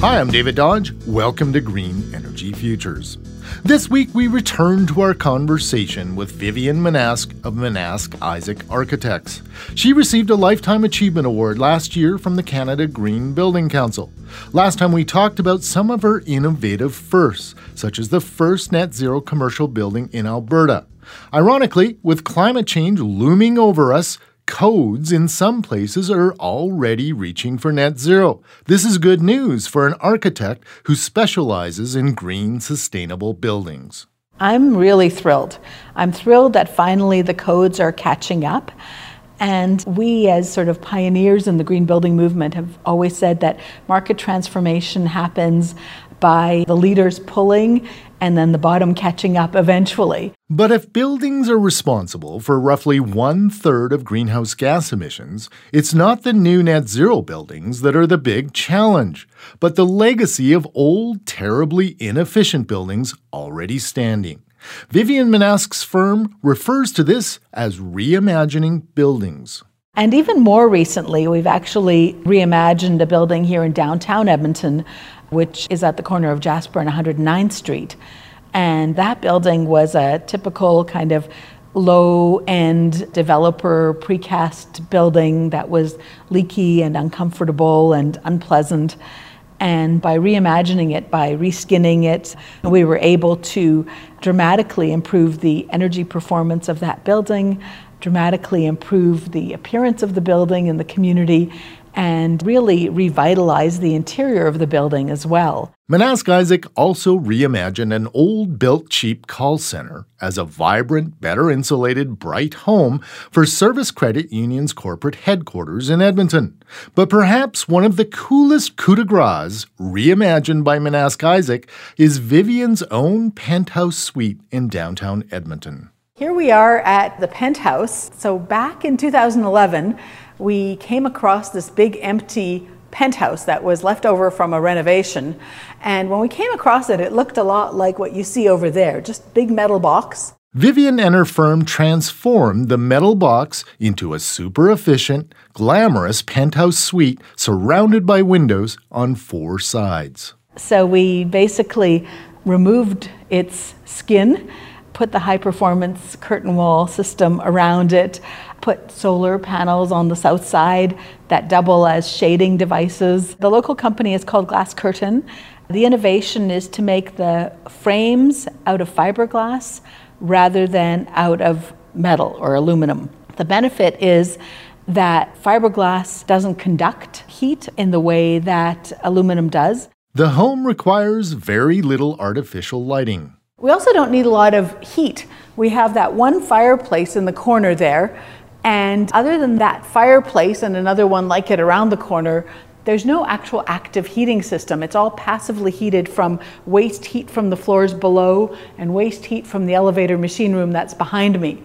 Hi, I'm David Dodge. Welcome to Green Energy Futures. This week, we return to our conversation with Vivian Manasc of Manasc Isaac Architects. She received a Lifetime Achievement Award last year from the Canada Green Building Council. Last time, we talked about some of her innovative firsts, such as the first net zero commercial building in Alberta. Ironically, with climate change looming over us, codes in some places are already reaching for net zero. This is good news for an architect who specializes in green, sustainable buildings. I'm really thrilled. I'm thrilled that finally the codes are catching up. And we, as sort of pioneers in the green building movement, have always said that market transformation happens by the leaders pulling and then the bottom catching up eventually. But if buildings are responsible for roughly one third of greenhouse gas emissions, it's not the new net zero buildings that are the big challenge, but the legacy of old, terribly inefficient buildings already standing. Vivian Manasc's firm refers to this as reimagining buildings. And even more recently, we've actually reimagined a building here in downtown Edmonton which is at the corner of Jasper and 109th Street. And that building was a typical kind of low end developer precast building that was leaky and uncomfortable and unpleasant. And by reimagining it, by reskinning it, we were able to dramatically improve the energy performance of that building, dramatically improve the appearance of the building in the community, and really revitalize the interior of the building as well. Manasc Isaac also reimagined an old built cheap call center as a vibrant, better insulated, bright home for Service Credit Union's corporate headquarters in Edmonton. But perhaps one of the coolest coup de grace reimagined by Manasc Isaac is Vivian's own penthouse suite in downtown Edmonton. Here we are at the penthouse. So back in 2011, we came across this big empty penthouse that was left over from a renovation. And when we came across it, it looked a lot like what you see over there, just big metal box. Vivian and her firm transformed the metal box into a super efficient, glamorous penthouse suite surrounded by windows on four sides. So we basically removed its skin, put the high performance curtain wall system around it, put solar panels on the south side that double as shading devices. The local company is called Glass Curtain. The innovation is to make the frames out of fiberglass rather than out of metal or aluminum. The benefit is that fiberglass doesn't conduct heat in the way that aluminum does. The home requires very little artificial lighting. We also don't need a lot of heat. We have that one fireplace in the corner there and other than that fireplace and another one like it around the corner, there's no actual active heating system. It's all passively heated from waste heat from the floors below and waste heat from the elevator machine room that's behind me.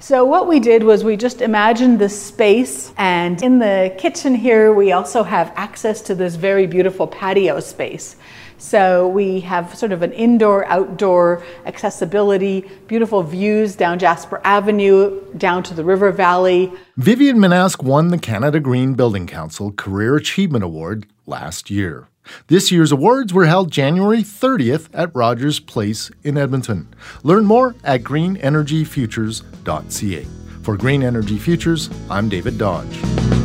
So what we did was we just imagined this space and in the kitchen here we also have access to this very beautiful patio space. So we have sort of an indoor outdoor accessibility, beautiful views down Jasper Avenue, down to the river valley. Vivian Manasc won the Canada Green Building Council Career Achievement Award last year. This year's awards were held January 30th at Rogers Place in Edmonton. Learn more at greenenergyfutures.ca. For Green Energy Futures, I'm David Dodge.